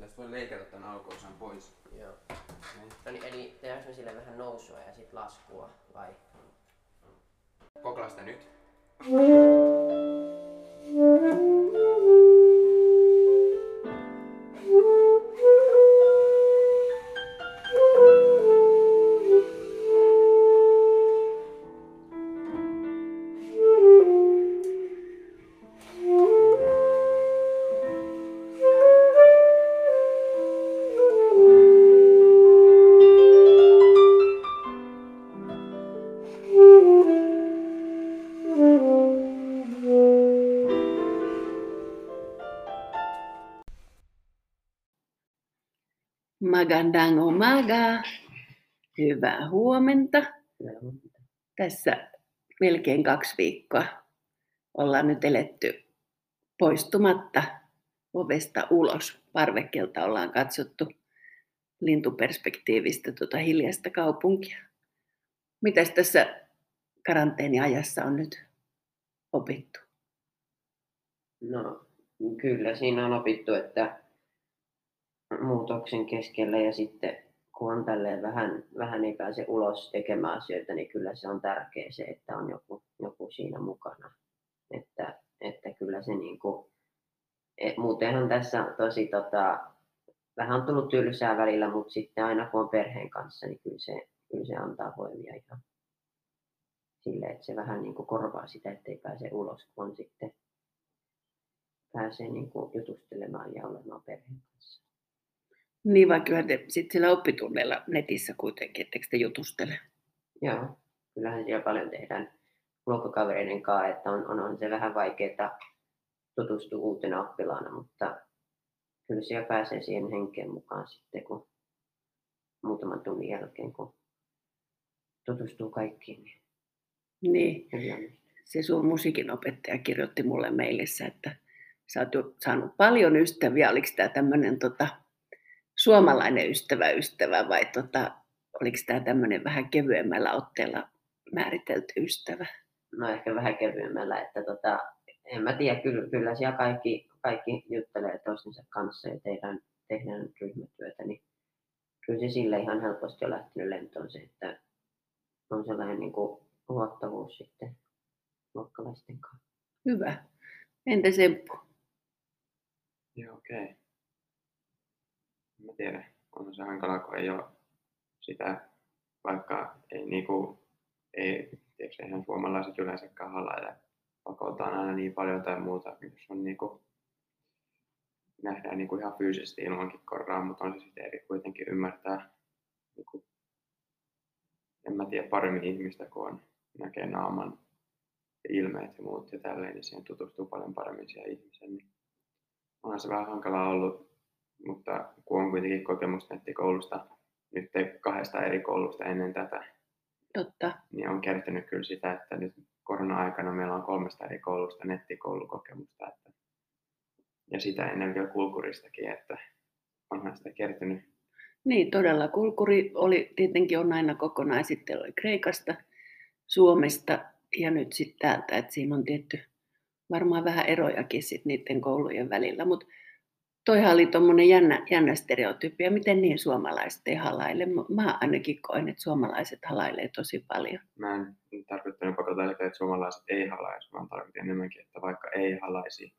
Tästä voi leikata tämän alkuosan pois. Joo. No niin, eli tehdäänkö me sille vähän nousua ja sitten laskua vai? Kokeillaan sitä nyt. Magandang umaga. Hyvää huomenta. Tässä melkein kaksi viikkoa ollaan nyt eletty poistumatta ovesta ulos. Parvekkelta ollaan katsottu lintuperspektiivistä tuota hiljaista kaupunkia. Mitäs tässä karanteeniajassa on nyt opittu? No kyllä siinä on opittu, että muutoksen keskellä ja sitten kun on tälleen vähän, vähän ei pääse ulos tekemään asioita, niin kyllä se on tärkeää se, että on joku, joku siinä mukana. Että, että kyllä se niin kuin, et, muutenhan tässä on tosi tota, vähän on tullut tylsää välillä, mutta sitten aina kun on perheen kanssa, niin kyllä se, kyllä se antaa voimia ihan sille, että se vähän niin kuin korvaa sitä, ettei pääse ulos, kun on sitten pääsee niin kuin jutustelemaan ja olemaan perheen kanssa. Niin, vaikka kyllä te sitten siellä oppitunneilla netissä kuitenkin, etteikö te jutustele? Joo, kyllähän siellä paljon tehdään luokkakavereiden kanssa, että on, on, on se vähän vaikeaa tutustua uutena oppilaana, mutta kyllä siellä pääsee siihen henkeen mukaan sitten, kun muutaman tunnin jälkeen, kun tutustuu kaikkiin. Niin, Niin, se sun musiikinopettaja kirjoitti mulle mailissa, että sä oot saanut paljon ystäviä. Oliko tämä tämmöinen tota, suomalainen ystävä ystävä vai tota, oliko tämä tämmöinen vähän kevyemmällä otteella määritelty ystävä? no ehkä vähän kevyemmällä, että tota, en mä tiedä, kyllä, kyllä siellä kaikki, kaikki juttelee toistensa kanssa ja tehdään, tehdään ryhmätyötä, niin kyllä se sille ihan helposti on lähtenyt lentoon se, että on sellainen niin kuin luottavuus sitten luokkalaisten kanssa. Hyvä. Entä Seppu? Joo, okei. Okay. Mä tiedän, on se hankalaa, kun ei ole sitä, vaikka ei niinku, ei, tiedätkö, eihän suomalaiset yleensäkään halaile pakotaan aina niin paljon tai muuta, jos on niinku, nähdään niinku ihan fyysisesti ilmankin korraa, mutta on se sitten eri kuitenkin ymmärtää, niinku, en mä tiedä paremmin ihmistä, kun on, näkee naaman ja ilmeet ja muut ja tälleen, niin siihen tutustuu paljon paremmin siihen ihmiseen. Niin onhan se vähän hankalaa ollut, mutta kun on kuitenkin kokemus nettikoulusta, nyt kahdesta eri koulusta ennen tätä, Totta. niin on kertynyt kyllä sitä, että nyt korona-aikana meillä on kolmesta eri koulusta nettikoulukokemusta. Että, ja sitä ennen vielä kulkuristakin, että onhan sitä kertynyt. Niin, todella. Kulkuri oli, tietenkin on aina kokonaan. Sitten oli Kreikasta, Suomesta ja nyt sitten täältä. Että siinä on tietty varmaan vähän erojakin sit niiden koulujen välillä. Mutta toihan oli tuommoinen jännä, jännä stereotypia. Miten niin suomalaiset ei halaile? Mä ainakin koen, että suomalaiset halailee tosi paljon. Mä en tarkoittanut pakottaa sitä, että suomalaiset ei halaisi, vaan tarkoitin enemmänkin, että vaikka ei halaisi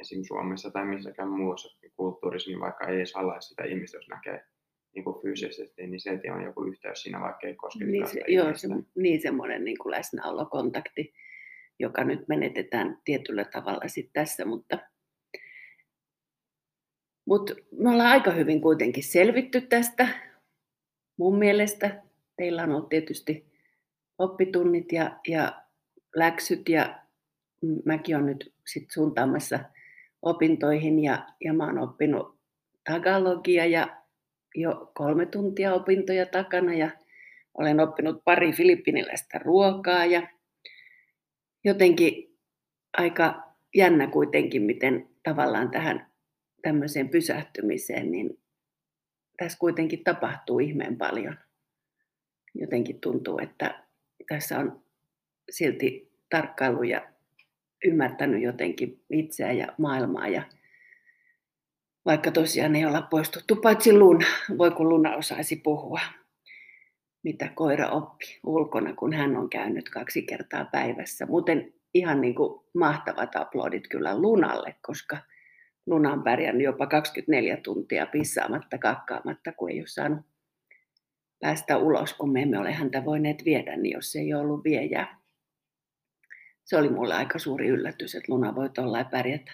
esim. Suomessa tai missäkään muussa kulttuurissa, niin vaikka ei edes halaisi sitä ihmistä, jos näkee niin kuin fyysisesti, niin silti on joku yhteys siinä, vaikka ei kosketa Niin, se, joo, se, niin semmoinen niin kuin läsnäolokontakti, joka nyt menetetään tietyllä tavalla sit tässä, mutta, mutta me ollaan aika hyvin kuitenkin selvitty tästä. Mun mielestä teillä on ollut tietysti oppitunnit ja, ja läksyt ja mäkin olen nyt sit suuntaamassa opintoihin ja, ja mä oon oppinut tagalogia ja jo kolme tuntia opintoja takana ja olen oppinut pari filippiniläistä ruokaa ja jotenkin aika jännä kuitenkin, miten tavallaan tähän tämmöiseen pysähtymiseen, niin tässä kuitenkin tapahtuu ihmeen paljon. Jotenkin tuntuu, että tässä on silti tarkkailu ja ymmärtänyt jotenkin itseä ja maailmaa ja vaikka tosiaan ei olla poistuttu, paitsi Luna. Voi kun Luna osaisi puhua, mitä koira oppi ulkona, kun hän on käynyt kaksi kertaa päivässä. Muuten ihan niin kuin mahtavat aplodit kyllä Lunalle, koska Luna on pärjännyt jopa 24 tuntia pissaamatta, kakkaamatta, kun ei ole saanut päästä ulos, kun me emme ole häntä voineet viedä, niin jos ei ole ollut viejää. Se oli mulle aika suuri yllätys, että Luna voi tuolla pärjätä.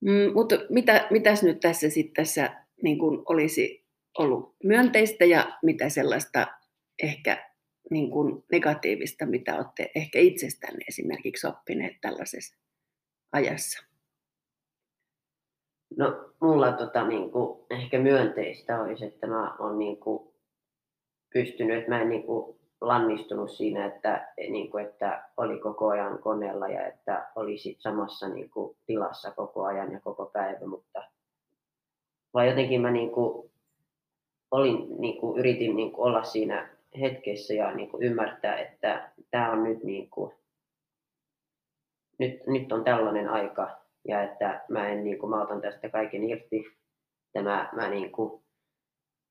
Mm, mutta mitä, mitäs nyt tässä sitten tässä niin kun olisi ollut myönteistä ja mitä sellaista ehkä niin kuin negatiivista, mitä olette ehkä itsestänne esimerkiksi oppineet tällaisessa ajassa? No mulla tota, niin kuin, ehkä myönteistä olisi, että mä oon niin kuin, pystynyt, että mä en niin kuin, lannistunut siinä, että, niin kuin, että oli koko ajan koneella ja että oli sit samassa niin kuin, tilassa koko ajan ja koko päivä, mutta vaan jotenkin mä niin kuin, olin, niin kuin, yritin niin kuin, olla siinä hetkessä ja niin kuin, ymmärtää, että tämä on nyt, niin kuin, nyt, nyt on tällainen aika ja että mä, en, niin kuin, mä otan tästä kaiken irti. Ja mä, mä niin kuin,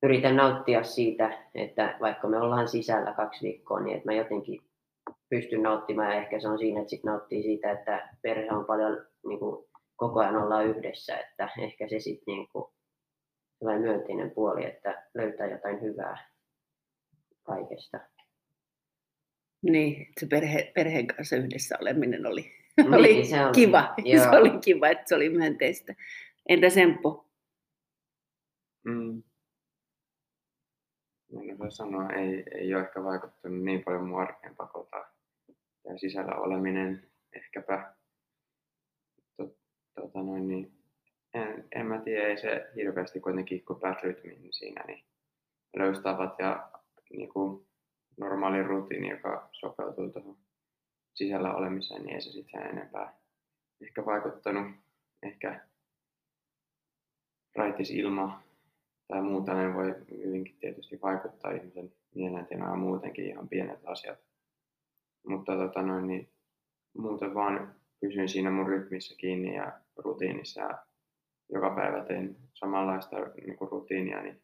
yritän nauttia siitä, että vaikka me ollaan sisällä kaksi viikkoa, niin että mä jotenkin pystyn nauttimaan ja ehkä se on siinä, että sit nauttii siitä, että perhe on paljon niin kuin, koko ajan ollaan yhdessä, että ehkä se sitten niin kuin, myönteinen puoli, että löytää jotain hyvää kaikesta. Niin, se perhe, perheen kanssa yhdessä oleminen oli, niin, oli se on, kiva. Joo. Se oli kiva, että se oli myönteistä. Entä Semppu? Mm. En voi sanoa, ei, ei ole ehkä vaikuttanut niin paljon mun arkeen pakota ja sisällä oleminen ehkäpä. Tota noin, niin en, en mä tiedä, ei se hirveästi kuitenkin, kun pääsi rytmiin siinä, niin löystävät ja niin kuin normaali rutiini, joka sopeutuu tuohon sisällä olemiseen, niin ei se sitten enempää ehkä vaikuttanut. Ehkä raitis ilma tai muuta ne voi hyvinkin tietysti vaikuttaa ihmisen mielentilaan muutenkin ihan pienet asiat. Mutta tota noin, niin muuten vaan pysyin siinä mun rytmissä kiinni ja rutiinissa ja joka päivä tein samanlaista niin kuin rutiinia, niin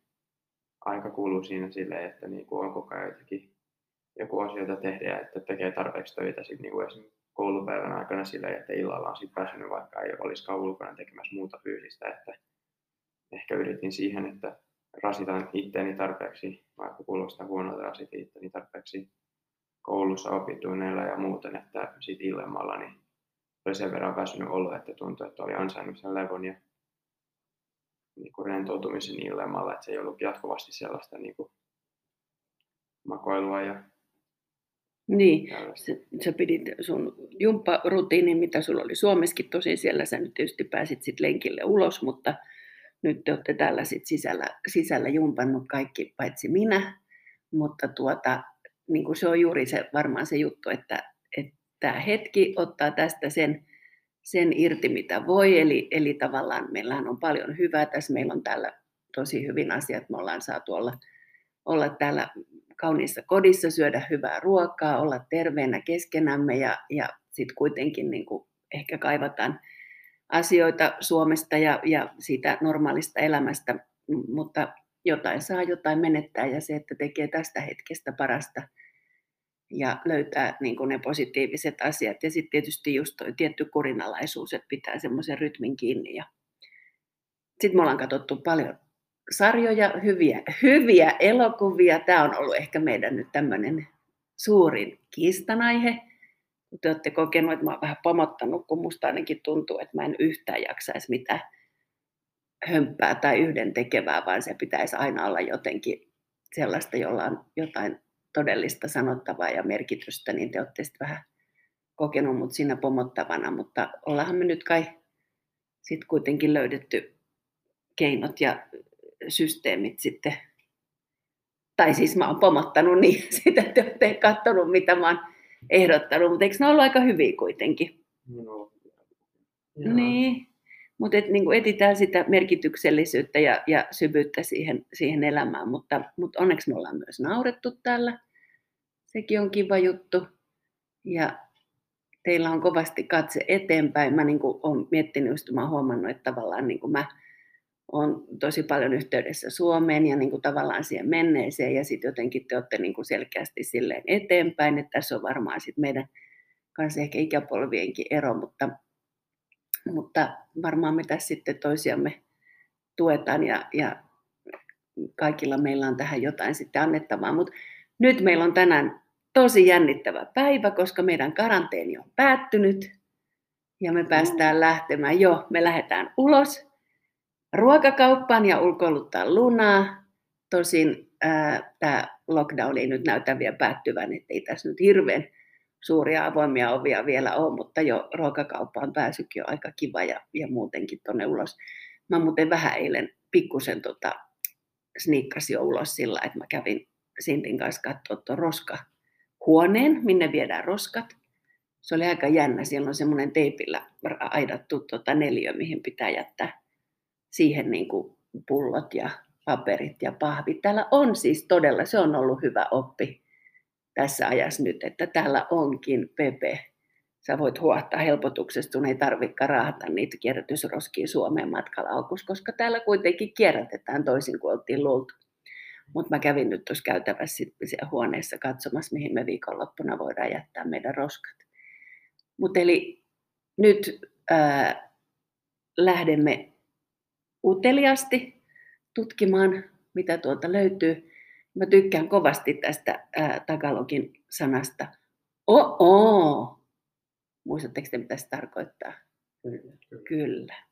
aika kuluu siinä silleen, että niin kuin on koko ajan jotakin joku asioita tehdä ja että tekee tarpeeksi töitä sit niin esimerkiksi koulupäivän aikana silleen, että illalla on sitten päässyt vaikka ei olisikaan ulkona tekemässä muuta fyysistä, että ehkä yritin siihen, että rasitan itteeni tarpeeksi, vaikka kuulostaa huonolta, rasitin itteeni tarpeeksi koulussa opintunneilla ja muuten, että sitten illemmalla niin oli sen verran väsynyt olo, että tuntui, että oli ansainnut sen levon ja niin kuin rentoutumisen illemmalla, että se ei ollut jatkuvasti sellaista niin kuin makoilua ja niin, sä, sä pidit sun jumpparutiinin, mitä sulla oli Suomessakin, tosin siellä sä nyt tietysti pääsit sit lenkille ulos, mutta nyt te olette täällä sit sisällä, sisällä jumpannut kaikki paitsi minä, mutta tuota, niin kuin se on juuri se, varmaan se juttu, että, että hetki ottaa tästä sen, sen irti, mitä voi. Eli, eli tavallaan meillähän on paljon hyvää tässä. Meillä on täällä tosi hyvin asiat. Me ollaan saatu olla, olla täällä kauniissa kodissa, syödä hyvää ruokaa, olla terveenä keskenämme ja, ja sitten kuitenkin niin kuin ehkä kaivataan asioita Suomesta ja, ja siitä normaalista elämästä, mutta jotain saa, jotain menettää ja se, että tekee tästä hetkestä parasta – ja löytää niin kuin ne positiiviset asiat. Ja sitten tietysti just toi tietty kurinalaisuus, että pitää semmoisen rytmin kiinni. Ja sitten me ollaan katsottu paljon sarjoja, hyviä, hyviä elokuvia. Tämä on ollut ehkä meidän nyt tämmöinen suurin kiistanaihe. Te olette kokenut, että mä oon vähän pomottanut, kun musta ainakin tuntuu, että mä en yhtään jaksaisi mitään hömppää tai yhden tekevää, vaan se pitäisi aina olla jotenkin sellaista, jolla on jotain todellista sanottavaa ja merkitystä, niin te olette sitten vähän kokenut mut siinä pomottavana, mutta ollaanhan me nyt kai sitten kuitenkin löydetty keinot ja systeemit sitten, tai siis mä oon pomottanut niin, sitä te olette katsonut, mitä mä oon ehdottanut, mutta eikö ne ollut aika hyviä kuitenkin? No, niin, mutta et, niin etitään sitä merkityksellisyyttä ja, ja syvyyttä siihen, siihen elämään, mutta, mutta onneksi me ollaan myös naurettu täällä. Sekin on kiva juttu. Ja teillä on kovasti katse eteenpäin. Mä niin olen miettinyt, just mä huomannut, että tavallaan niin mä on tosi paljon yhteydessä Suomeen ja niin kuin tavallaan siihen menneeseen. Ja sitten jotenkin te olette niin kuin selkeästi silleen eteenpäin, että tässä on varmaan sit meidän kanssa ehkä ikäpolvienkin ero, mutta, mutta varmaan me tässä sitten toisiamme tuetaan ja, ja kaikilla meillä on tähän jotain sitten annettavaa, mutta nyt meillä on tänään tosi jännittävä päivä, koska meidän karanteeni on päättynyt ja me päästään lähtemään. Jo, me lähdetään ulos ruokakauppaan ja ulkoiluttaa lunaa. Tosin tämä lockdown ei nyt näytä vielä päättyvän, ettei tässä nyt hirveän suuria avoimia ovia vielä ole, mutta jo ruokakauppaan pääsykin on aika kiva ja, ja muutenkin tuonne ulos. Mä muuten vähän eilen pikkusen tota, sniikkasin jo ulos sillä, että mä kävin Sintin kanssa katsoa tuon roskahuoneen, minne viedään roskat. Se oli aika jännä. Siellä on semmoinen teipillä aidattu tota neliö, mihin pitää jättää siihen niin kuin pullot ja paperit ja pahvit. Täällä on siis todella, se on ollut hyvä oppi tässä ajassa nyt, että täällä onkin Pepe. Sä voit huohtaa helpotuksesta, sun ei tarvitse raahata niitä kierrätysroskia Suomeen matkalla koska täällä kuitenkin kierrätetään toisin kuin oltiin luultu. Mutta mä kävin nyt tuossa käytävässä huoneessa katsomassa, mihin me viikonloppuna voidaan jättää meidän roskat. Mutta eli nyt ää, lähdemme uteliasti tutkimaan, mitä tuolta löytyy. Mä tykkään kovasti tästä ää, tagalogin sanasta o-o. Muistatteko te, mitä se tarkoittaa? Kyllä. Kyllä.